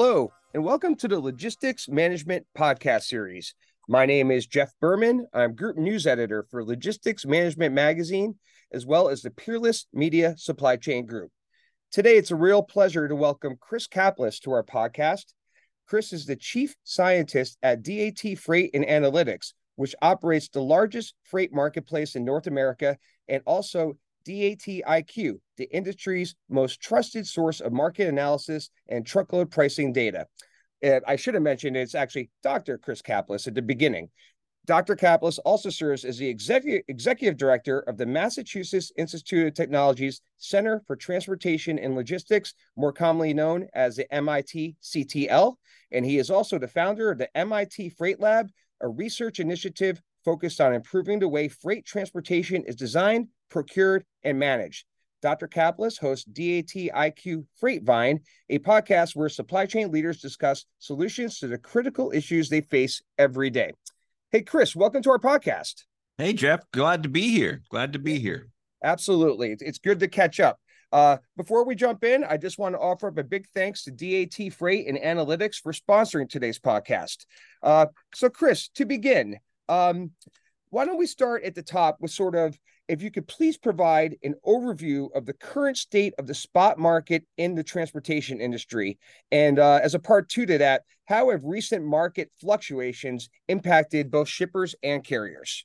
Hello, and welcome to the Logistics Management Podcast Series. My name is Jeff Berman. I'm Group News Editor for Logistics Management Magazine, as well as the Peerless Media Supply Chain Group. Today, it's a real pleasure to welcome Chris Caplice to our podcast. Chris is the Chief Scientist at DAT Freight and Analytics, which operates the largest freight marketplace in North America and also DAT iQ, the industry's most trusted source of market analysis and truckload pricing data. And I should have mentioned it's actually Dr. Chris Caplice at the beginning. Dr. Caplice also serves as the executive, executive director of the Massachusetts Institute of Technology's Center for Transportation and Logistics, more commonly known as the MIT CTL. And he is also the founder of the MIT Freight Lab, a research initiative focused on improving the way freight transportation is designed, procured, and managed. Dr. Caplice hosts DAT iQ Freight Vine, a podcast where supply chain leaders discuss solutions to the critical issues they face every day. Hey, Chris, welcome to our podcast. Hey, Jeff, glad to be here. Glad to be here. Absolutely. It's good to catch up. Uh, before we jump in, I just want to offer up a big thanks to DAT Freight and Analytics for sponsoring today's podcast. Uh, so, Chris, to begin, um, why don't we start at the top with sort of if you could please provide an overview of the current state of the spot market in the transportation industry. And uh, as a part two to that, how have recent market fluctuations impacted both shippers and carriers?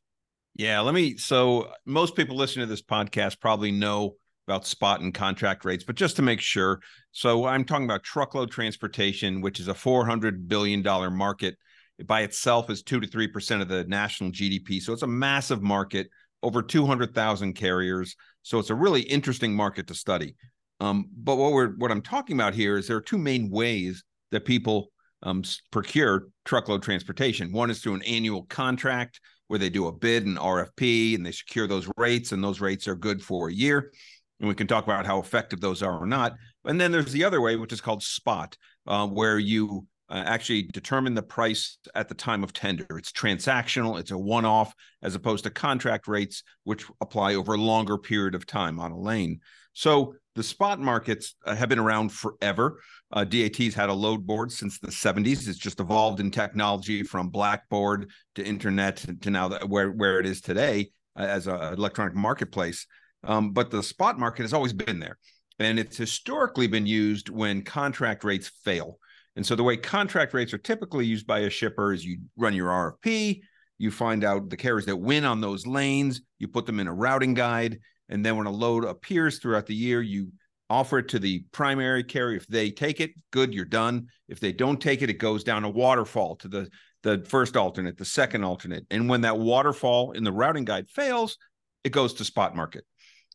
Yeah, let me. So, most people listening to this podcast probably know about spot and contract rates, but just to make sure. So, I'm talking about truckload transportation, which is a $400 billion market. It by itself is 2 to 3% of the national GDP. So, it's a massive market over 200,000 carriers. So it's a really interesting market to study. Um, but what we're what I'm talking about here is there are two main ways that people um, procure truckload transportation. One is through an annual contract where they do a bid and RFP and they secure those rates, and those rates are good for a year. And we can talk about how effective those are or not. And then there's the other way, which is called spot, uh, where you uh, actually determine the price at the time of tender. It's transactional, it's a one off, as opposed to contract rates, which apply over a longer period of time on a lane. So the spot markets uh, have been around forever. Uh, DAT's had a load board since the 70s. It's just evolved in technology from Blackboard to internet to now that, where, where it is today uh, as an electronic marketplace. Um, but the spot market has always been there. And it's historically been used when contract rates fail. And so the way contract rates are typically used by a shipper is you run your RFP, you find out the carriers that win on those lanes, you put them in a routing guide, and then when a load appears throughout the year, you offer it to the primary carrier. If they take it, good, you're done. If they don't take it, it goes down a waterfall to the the first alternate, the second alternate. And when that waterfall in the routing guide fails, it goes to spot market.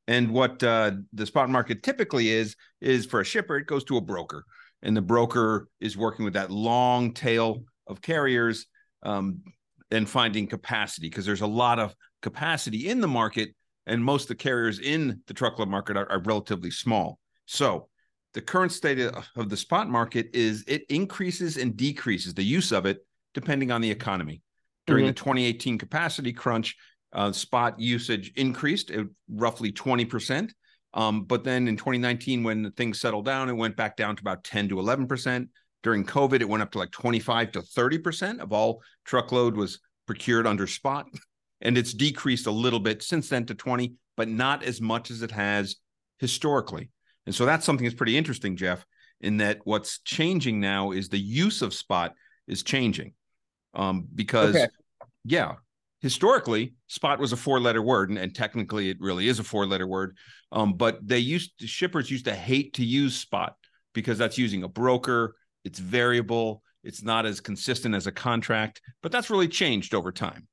And what uh, the spot market typically is is for a shipper, it goes to a broker and the broker is working with that long tail of carriers um, and finding capacity because there's a lot of capacity in the market and most of the carriers in the truckload market are, are relatively small so the current state of the spot market is it increases and decreases the use of it depending on the economy during mm-hmm. the 2018 capacity crunch uh, spot usage increased at roughly 20% um, but then in 2019, when things settled down, it went back down to about 10 to 11%. During COVID, it went up to like 25 to 30% of all truckload was procured under spot. And it's decreased a little bit since then to 20, but not as much as it has historically. And so that's something that's pretty interesting, Jeff, in that what's changing now is the use of spot is changing. Um, because, okay. yeah, historically spot was a four letter word and, and, technically it really is a four letter word. Um, but they used shippers used to hate to use spot because that's using a broker it's variable it's not as consistent as a contract but that's really changed over time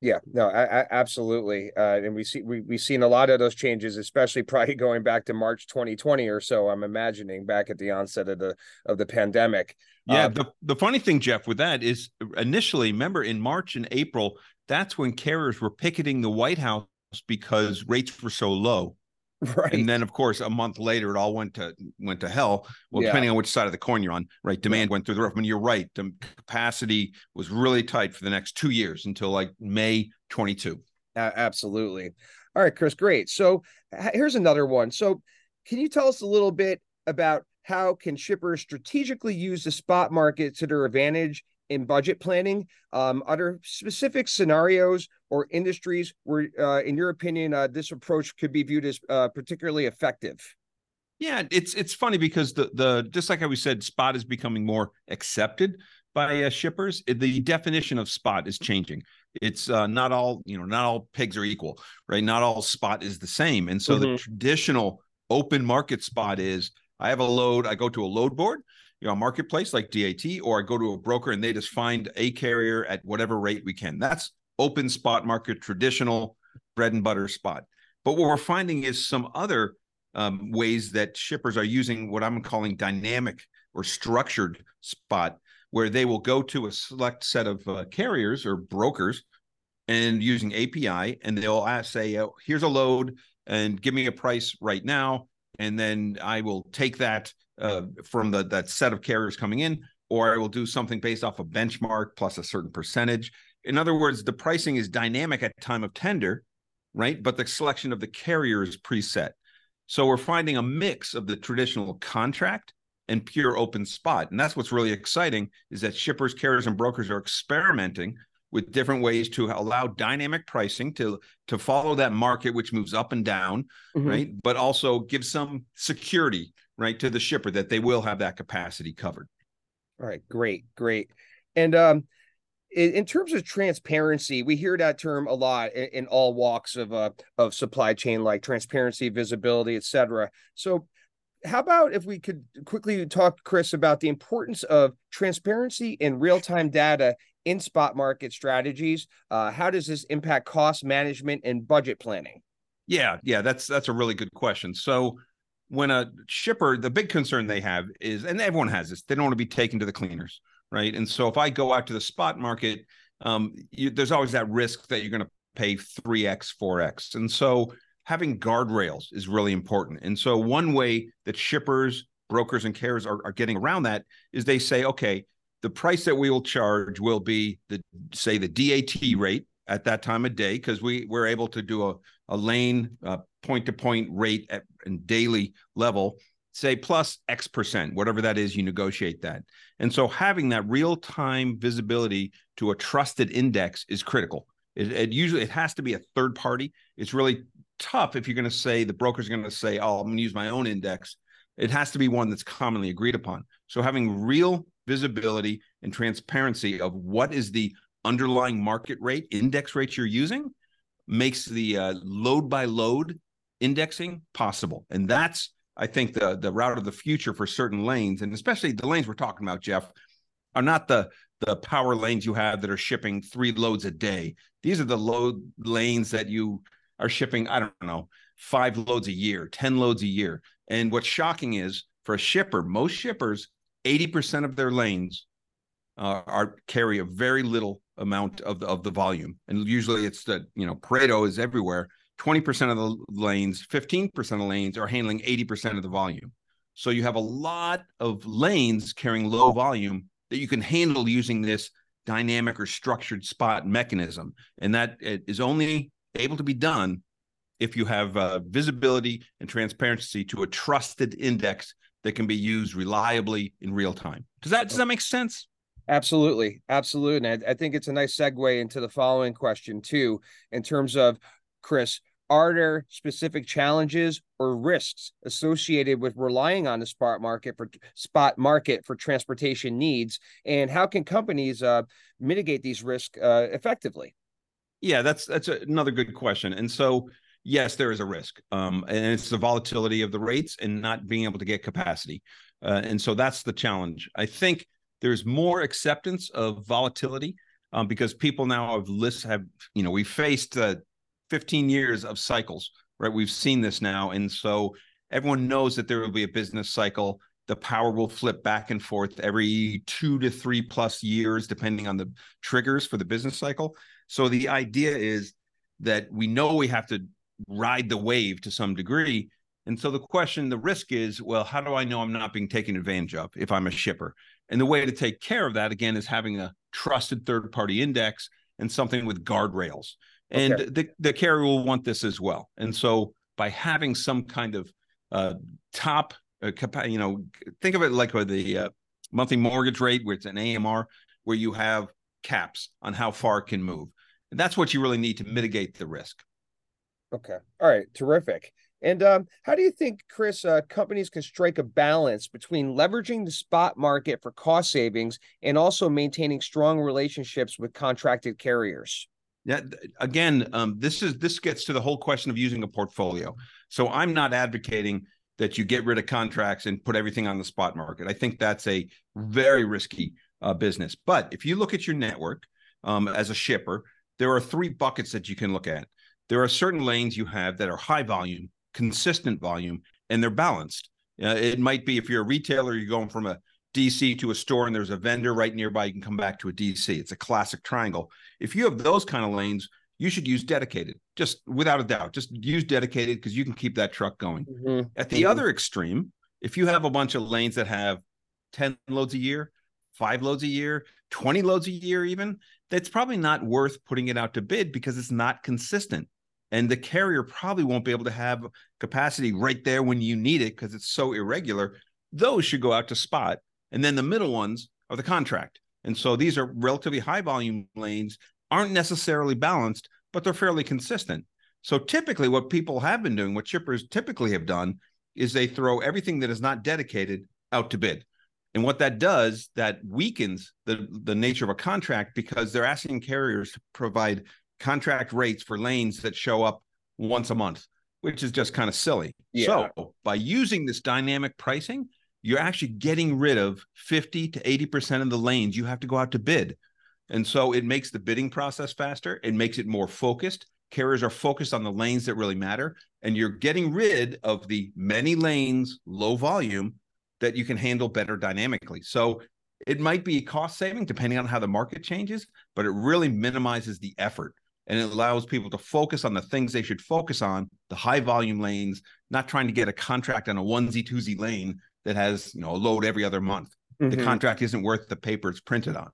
yeah, no, I, I, absolutely, uh, and we see we we've seen a lot of those changes, especially probably going back to March 2020 or so. I'm imagining back at the onset of the of the pandemic. Yeah, uh, the the funny thing, Jeff, with that is initially, remember in March and April, that's when carriers were picketing the White House because rates were so low. Right. And then of course a month later it all went to went to hell. Well, yeah. depending on which side of the coin you're on, right? Demand yeah. went through the roof. I mean, you're right. The capacity was really tight for the next two years until like May 22. Uh, absolutely. All right, Chris, great. So here's another one. So can you tell us a little bit about how can shippers strategically use the spot market to their advantage in budget planning? Um, are there specific scenarios or industries where, uh, in your opinion, uh, this approach could be viewed as uh, particularly effective? Yeah, it's it's funny because the the just like how we said, spot is becoming more accepted by uh, shippers. The definition of spot is changing. It's uh, not all you know, not all pigs are equal, right? Not all spot is the same, and so mm-hmm. the traditional open market spot is I have a load, I go to a load board, you know, a marketplace like DAT, or I go to a broker and they just find a carrier at whatever rate we can. That's open spot market, traditional bread and butter spot. But what we're finding is some other um, ways that shippers are using what I'm calling dynamic or structured spot, where they will go to a select set of uh, carriers or brokers and using API, and they'll ask, say, oh, here's a load and give me a price right now. And then I will take that uh, from the that set of carriers coming in, or I will do something based off a benchmark plus a certain percentage. In other words, the pricing is dynamic at time of tender, right? But the selection of the carrier is preset. So we're finding a mix of the traditional contract and pure open spot. And that's what's really exciting is that shippers, carriers, and brokers are experimenting with different ways to allow dynamic pricing to to follow that market which moves up and down mm-hmm. right? But also give some security right to the shipper that they will have that capacity covered. All right. Great great. And um in, in terms of transparency we hear that term a lot in, in all walks of uh of supply chain like transparency visibility etc so how about if we could quickly talk chris about the importance of transparency and real-time data in spot market strategies uh, how does this impact cost management and budget planning yeah yeah that's that's a really good question so when a shipper, the big concern they have is, and everyone has this, they don't want to be taken to the cleaners, right? And so if I go out to the spot market, um, you, there's always that risk that you're going to pay 3x, 4x. And so having guardrails is really important. And so one way that shippers, brokers, and carriers are, are getting around that is they say, okay, the price that we will charge will be the say the DAT rate at that time of day because we we're able to do a, a lane point to point rate at and daily level say plus x percent whatever that is you negotiate that. And so having that real time visibility to a trusted index is critical. It, it, usually it has to be a third party. It's really tough if you're going to say the broker's going to say oh i'm going to use my own index. It has to be one that's commonly agreed upon. So having real visibility and transparency of what is the underlying market rate index rate you're using makes the uh, load by load indexing possible. And that's i think the the route of the future for certain lanes. And especially the lanes we're talking about jeff are not the the power lanes you have that are shipping three loads a day. These are the load lanes that you are shipping i don't know five loads a year 10 loads a year. And what's shocking is for a shipper most shippers 80% of their lanes uh, are carry a very little amount of the, of the volume, and usually it's the you know Pareto is everywhere. Twenty percent of the lanes, fifteen percent of lanes are handling eighty percent of the volume. So you have a lot of lanes carrying low volume that you can handle using this dynamic or structured spot mechanism, and that is only able to be done if you have uh, visibility and transparency to a trusted index that can be used reliably in real time. Does that does that make sense? Absolutely, absolutely. And I, I think it's a nice segue into the following question too, in terms of Chris. Are there specific challenges or risks associated with relying on the spot market for spot market for transportation needs, and how can companies uh, mitigate these risks uh, effectively? Yeah, that's that's another good question. And so, yes, there is a risk, um, and it's the volatility of the rates and not being able to get capacity. Uh, and so that's the challenge. I think there's more acceptance of volatility um, because people now have lists have you know we faced uh, 15 years of cycles right we've seen this now and so everyone knows that there will be a business cycle the power will flip back and forth every two to three plus years depending on the triggers for the business cycle so the idea is that we know we have to ride the wave to some degree and so the question, the risk is, well, how do I know I'm not being taken advantage of if I'm a shipper? And the way to take care of that, again, is having a trusted third party index and something with guardrails. And okay. the, the carrier will want this as well. And so by having some kind of uh, top uh, you know, think of it like the uh, monthly mortgage rate, where it's an AMR, where you have caps on how far it can move. And that's what you really need to mitigate the risk. Okay. All right. Terrific. And um, how do you think, Chris, uh, companies can strike a balance between leveraging the spot market for cost savings and also maintaining strong relationships with contracted carriers? Yeah, again, um, this is this gets to the whole question of using a portfolio. So I'm not advocating that you get rid of contracts and put everything on the spot market. I think that's a very risky uh, business. But if you look at your network um, as a shipper, there are three buckets that you can look at. There are certain lanes you have that are high volume, consistent volume, and they're balanced. Uh, it might be if you're a retailer, you're going from a DC to a store and there's a vendor right nearby, you can come back to a DC. It's a classic triangle. If you have those kind of lanes, you should use dedicated, just without a doubt. Just use dedicated because you can keep that truck going. Mm-hmm. At the mm-hmm. other extreme, if you have a bunch of lanes that have 10 loads a year, five loads a year, 20 loads a year, even, that's probably not worth putting it out to bid because it's not consistent. And the carrier probably won't be able to have capacity right there when you need it because it's so irregular. Those should go out to spot. And then the middle ones are the contract. And so these are relatively high volume lanes, aren't necessarily balanced, but they're fairly consistent. So typically, what people have been doing, what shippers typically have done, is they throw everything that is not dedicated out to bid. And what that does, that weakens the, the nature of a contract because they're asking carriers to provide contract rates for lanes that show up once a month, which is just kind of silly. Yeah. So by using this dynamic pricing, you're actually getting rid of 50 to 80% of the lanes you have to go out to bid. And so it makes the bidding process faster. It makes it more focused. Carriers are focused on the lanes that really matter. And you're getting rid of the many lanes, low volume that you can handle better dynamically. So it might be cost saving depending on how the market changes, but it really minimizes the effort and it allows people to focus on the things they should focus on, the high volume lanes, not trying to get a contract on a onesie twosie lane that has you know a load every other month. Mm-hmm. The contract isn't worth the paper it's printed on.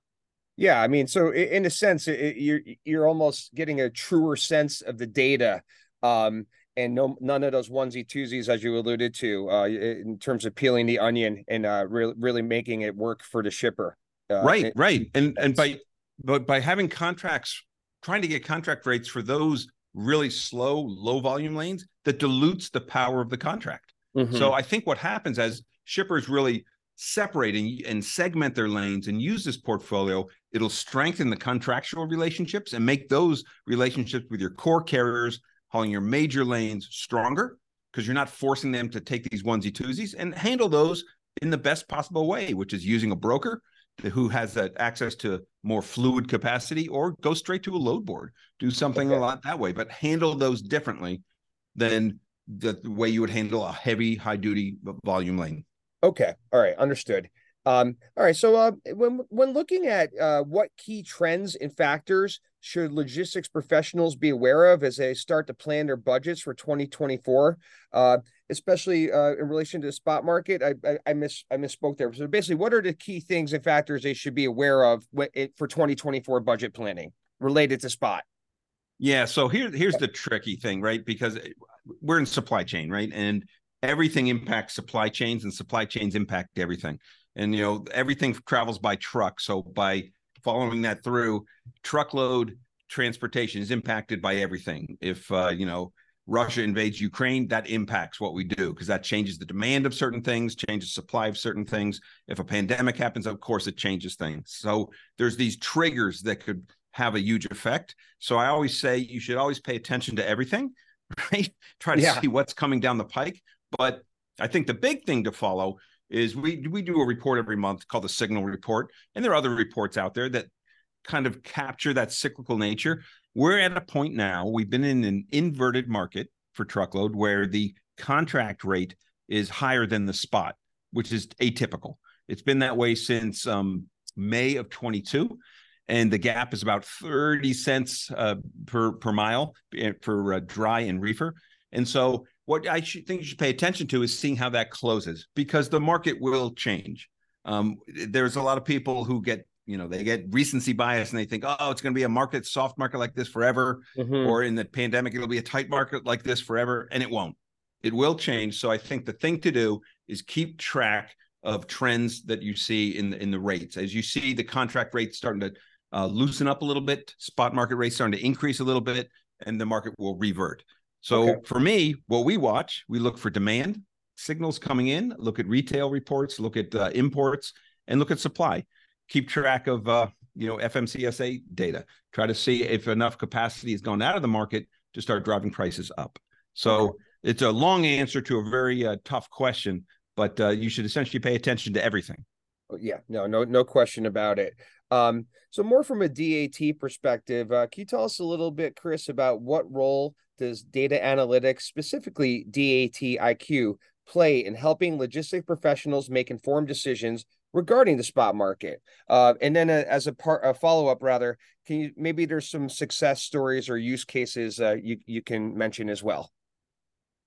Yeah, I mean, so in a sense, it, you're you're almost getting a truer sense of the data, um, and no none of those onesie twosies as you alluded to, uh, in terms of peeling the onion and uh, really really making it work for the shipper. Uh, right, right, and and by but by having contracts, trying to get contract rates for those really slow, low volume lanes, that dilutes the power of the contract. Mm-hmm. So I think what happens as shippers really separate and, and segment their lanes and use this portfolio, it'll strengthen the contractual relationships and make those relationships with your core carriers hauling your major lanes stronger because you're not forcing them to take these onesie twosies and handle those in the best possible way, which is using a broker who has that access to more fluid capacity or go straight to a load board, do something okay. a lot that way, but handle those differently than the way you would handle a heavy, high duty volume lane. Okay. All right. Understood. Um, all right. So uh, when when looking at uh, what key trends and factors should logistics professionals be aware of as they start to plan their budgets for 2024, uh, especially uh, in relation to the spot market? I, I, I miss I misspoke there. So basically, what are the key things and factors they should be aware of for 2024 budget planning related to spot? Yeah. So here here's the tricky thing, right? Because we're in supply chain, right? And everything impacts supply chains and supply chains impact everything. And you know, everything travels by truck. So by following that through, truckload transportation is impacted by everything. If uh, you know, Russia invades Ukraine, that impacts what we do because that changes the demand of certain things, changes supply of certain things. If a pandemic happens, of course, it changes things. So there's these triggers that could have a huge effect. So I always say you should always pay attention to everything right? Try to yeah. see what's coming down the pike. But I think the big thing to follow is we we do a report every month called the Signal Report, and there are other reports out there that kind of capture that cyclical nature. We're at a point now. We've been in an inverted market for truckload where the contract rate is higher than the spot, which is atypical. It's been that way since um, May of 22 and the gap is about 30 cents uh, per per mile eh, for uh, dry and reefer. And so, what I should think you should pay attention to is seeing how that closes because the market will change. Um, there's a lot of people who get you know they get recency bias and they think oh it's going to be a market soft market like this forever mm-hmm. or in the pandemic it'll be a tight market like this forever and it won't It will change. So I think the thing to do is keep track of trends that you see in the, in the rates. As you see the contract rates starting to uh, loosen up a little bit, spot market rates starting to increase a little bit, and the market will revert. So okay. for me, what we watch, we look for demand signals coming in, look at retail reports, look at uh, imports, and look at supply. Keep track of uh, you know FMCSA data. Try to see if enough capacity has gone out of the market to start driving prices up. So it's a long answer to a very uh, tough question, but uh, you should essentially pay attention to everything. Oh, yeah, no, no, no question about it. Um, so more from a DAT perspective, uh, can you tell us a little bit, Chris, about what role does data analytics, specifically DAT IQ, play in helping logistic professionals make informed decisions regarding the spot market? Uh, and then, uh, as a part, a follow up, rather, can you maybe there's some success stories or use cases uh, you you can mention as well?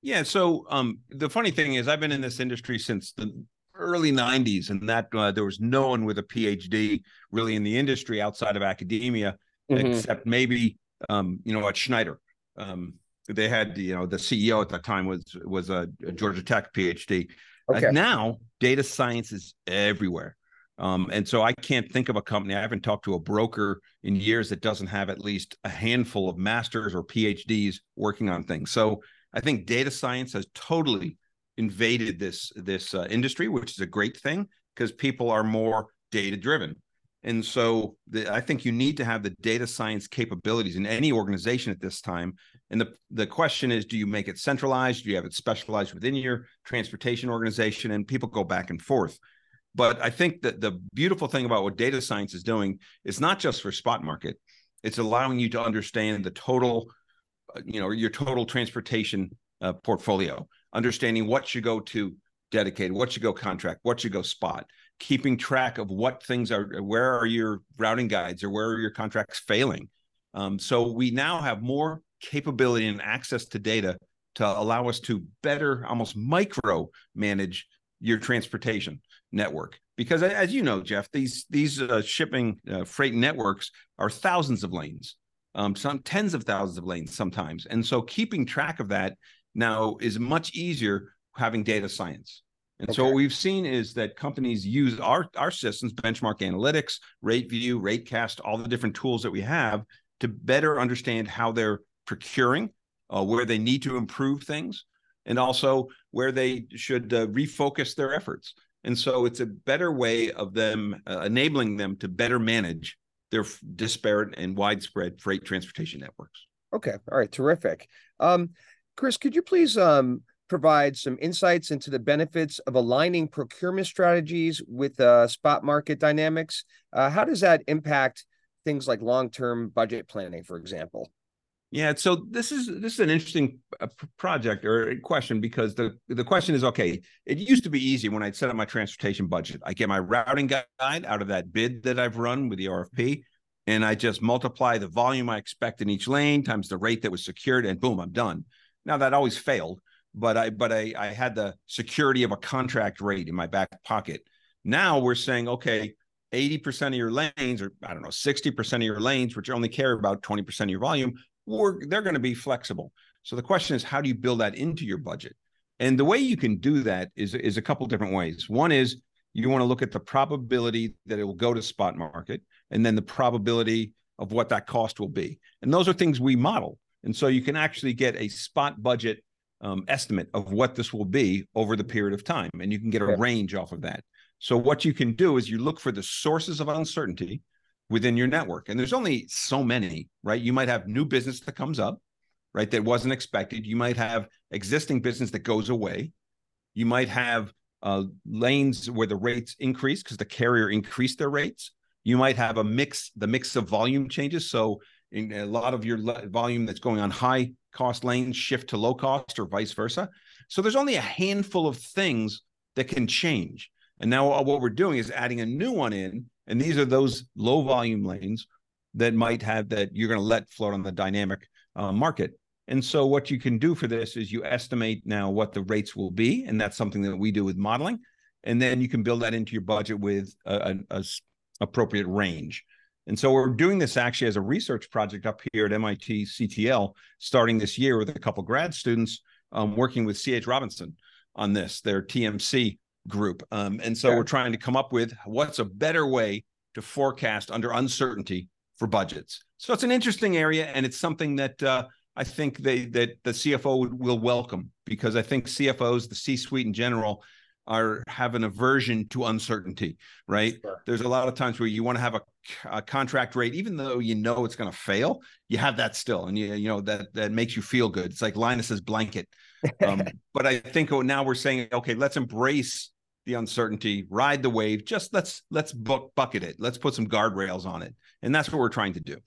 Yeah. So um, the funny thing is, I've been in this industry since the early 90s and that uh, there was no one with a phd really in the industry outside of academia mm-hmm. except maybe um, you know at schneider um, they had you know the CEO at that time was was a, a Georgia Tech PhD. Okay. Uh, now data science is everywhere. Um, and so I can't think of a company. I haven't talked to a broker in years that doesn't have at least a handful of masters or PhDs working on things. So I think data science has totally invaded this this uh, industry, which is a great thing because people are more data driven. And so the, I think you need to have the data science capabilities in any organization at this time. And the, the question is, do you make it centralized? Do you have it specialized within your transportation organization? And people go back and forth. But I think that the beautiful thing about what data science is doing is not just for spot market, it's allowing you to understand the total, uh, you know, your total transportation uh, portfolio, understanding what should go to dedicated, what should go contract, what should go spot keeping track of what things are where are your routing guides or where are your contracts failing? Um, so we now have more capability and access to data to allow us to better almost micro manage your transportation network. Because as you know jeff these these uh, shipping uh, freight networks are thousands of lanes um, some tens of thousands of lanes sometimes. And so keeping track of that now is much easier having data science and okay. so what we've seen is that companies use our our systems, benchmark analytics, rate view, ratecast, all the different tools that we have to better understand how they're procuring, uh, where they need to improve things, and also where they should uh, refocus their efforts. And so it's a better way of them uh, enabling them to better manage their disparate and widespread freight transportation networks. Okay. All right. Terrific. Um, Chris, could you please um, provide some insights into the benefits of aligning procurement strategies with uh, spot market dynamics. Uh, how does that impact things like long-term budget planning, for example? Yeah, so this is this is an interesting uh, project or question because the the question is okay. It used to be easy when I'd set up my transportation budget. I get my routing guide out of that bid that I've run with the RFP, and I just multiply the volume I expect in each lane times the rate that was secured, and boom, I'm done. Now that always failed but I but I I had the security of a contract rate in my back pocket. Now we're saying, okay, 80% of your lanes, or I don't know, 60% of your lanes, which only care about 20% of your volume, we're, they're going to be flexible. So the question is, how do you build that into your budget? And the way you can do that is, is a couple different ways. One is you want to look at the probability that it will go to spot market, and then the probability of what that cost will be. And those are things we model. And so you can actually get a spot budget um, estimate of what this will be over the period of time, and you can get a range off of that. So what you can do is you look for the sources of uncertainty within your network, and there's only so many, right? You might have new business that comes up, right, that wasn't expected. You might have existing business that goes away. You might have uh, lanes where the rates increase because the carrier increased their rates. You might have a mix, the mix of volume changes. So in a lot of your volume that's going on high cost lanes shift to low cost or vice versa. So there's only a handful of things that can change. And now uh, what we're doing is adding a new one in, and these are those low volume lanes that might have that you're going to let float on the dynamic uh, market. And so what you can do for this is you estimate now what the rates will be, and that's something that we do with modeling, and then you can build that into your budget with a, a, a appropriate range. And so we're doing this actually as a research project up here at MIT CTL starting this year with a couple grad students um, working with CH Robinson on this, their TMC group. Um, and so we're trying to come up with what's a better way to forecast under uncertainty for budgets. So it's an interesting area, and it's something that uh, I think they that the CFO would, will welcome because I think CFOs, the C-suite in general, are have an aversion to uncertainty. Right? Sure. There's a lot of times where you want to have a, a contract rate, even though you know it's going to fail. You have that still, and you you know that that makes you feel good. It's like Linus's blanket. Um, but I think now we're saying, okay, let's embrace the uncertainty, ride the wave. Just let's let's book, bucket it. Let's put some guardrails on it, and that's what we're trying to do.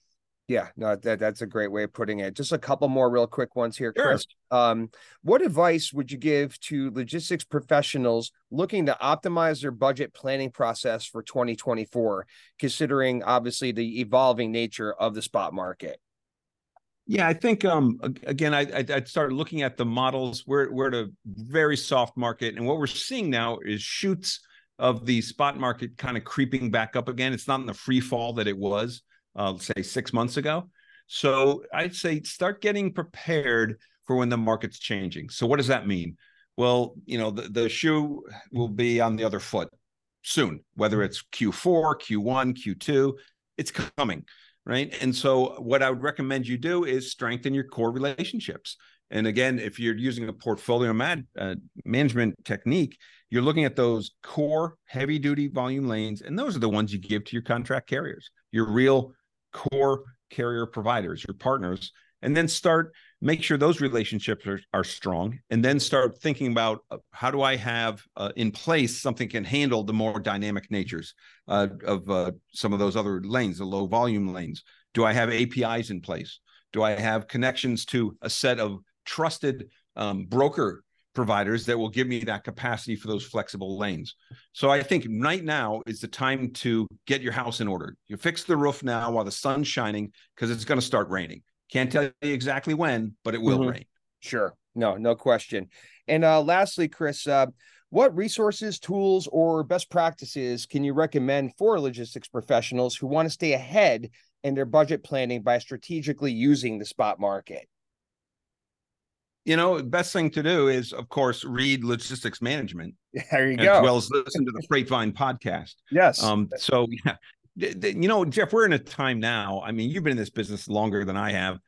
Yeah, no, that, that's a great way of putting it. Just a couple more real quick ones here, Chris. Um, what advice would you give to logistics professionals looking to optimize their budget planning process for 2024, considering obviously the evolving nature of the spot market? Yeah, I think um, again, I, I'd start looking at the models. We're we're at a very soft market, and what we're seeing now is shoots of the spot market kind of creeping back up again. It's not in the free fall that it was uh, say six months ago. So I'd say start getting prepared for when the market's changing. So what does that mean? Well, you know, the, the shoe will be on the other foot soon, whether it's Q4, Q1, Q2, it's coming, right? And so what I would recommend you do is strengthen your core relationships. And again, if you're using a portfolio man, uh, management technique, you're looking at those core heavy duty volume lanes, and those are the ones you give to your contract carriers, your real core carrier providers, your partners, and then start make sure those relationships are, are strong and then start thinking about uh, how do i have uh, in place something can handle the more dynamic natures uh, of uh, some of those other lanes the low volume lanes? Do i have apis in place? Do i have connections to a set of trusted um, broker providers that will give me that capacity for those flexible lanes. So I think right now is the time to get your house in order. You fix the roof now while the sun's shining because it's going to start raining. Can't tell you exactly when, but it will mm-hmm. rain. Sure. No, no question. And uh, lastly, Chris, uh, what resources, tools, or best practices can you recommend for logistics professionals who want to stay ahead in their budget planning by strategically using the spot market? You know, best thing to do is, of course, read logistics management. There you go. As well as listen to the Freightvine podcast. Yes. Um. So yeah, you know, Jeff, we're in a time now. I mean, you've been in this business longer than I have.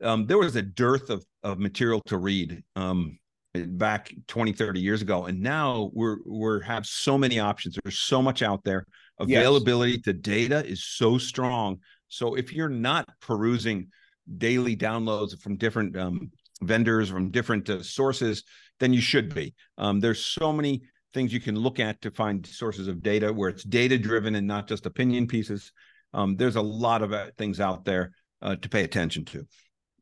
Um, there was a dearth of of material to read. Um, back 20 30 years ago and now we're we're have so many options there's so much out there availability yes. to data is so strong so if you're not perusing daily downloads from different um, vendors from different uh, sources than you should be. Um, there's so many things you can look at to find sources of data where it's data driven and not just opinion pieces. Um, there's a lot of uh, things out there uh, to pay attention to.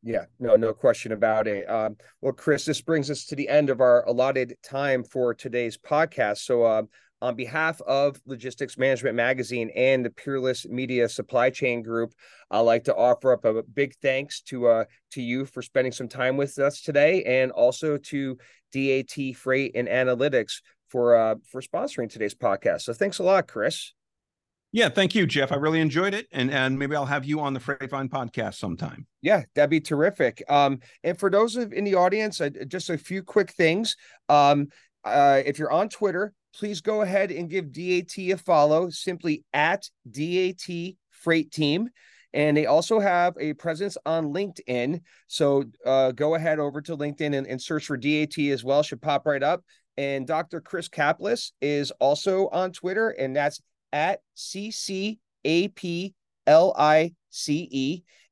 Yeah, no, no question about it. Um, well, Chris, this brings us to the end of our allotted time for today's podcast. So, uh, on behalf of Logistics Management Magazine and the Peerless Media Supply Chain Group, I'd like to offer up a big thanks to uh, to you for spending some time with us today, and also to DAT Freight and Analytics for uh, for sponsoring today's podcast. So thanks a lot, Chris. Yeah, thank you, Jeff. I really enjoyed it, and and maybe I'll have you on the Freightvine podcast sometime. Yeah, that'd be terrific. Um, and for those of in the audience, uh, just a few quick things. Um, uh, if you're on Twitter, please go ahead and give DAT a follow, simply at DAT Freight Team. And they also have a presence on LinkedIn. So uh, go ahead over to LinkedIn and, and, search for DAT as well. Should pop right up. And Dr. Chris Caplice is also on Twitter, and that's at CCAPLICE.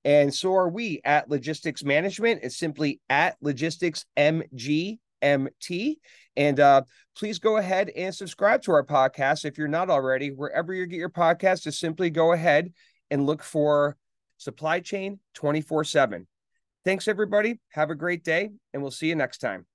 And so are we at Logistics Management. It's simply at Logistics MG MT. And uh, please go ahead and subscribe to our podcast if you're not already. Wherever you get your podcast, just simply go ahead and look for Supply Chain 24 7. Thanks, everybody. Have a great day, and we'll see you next time.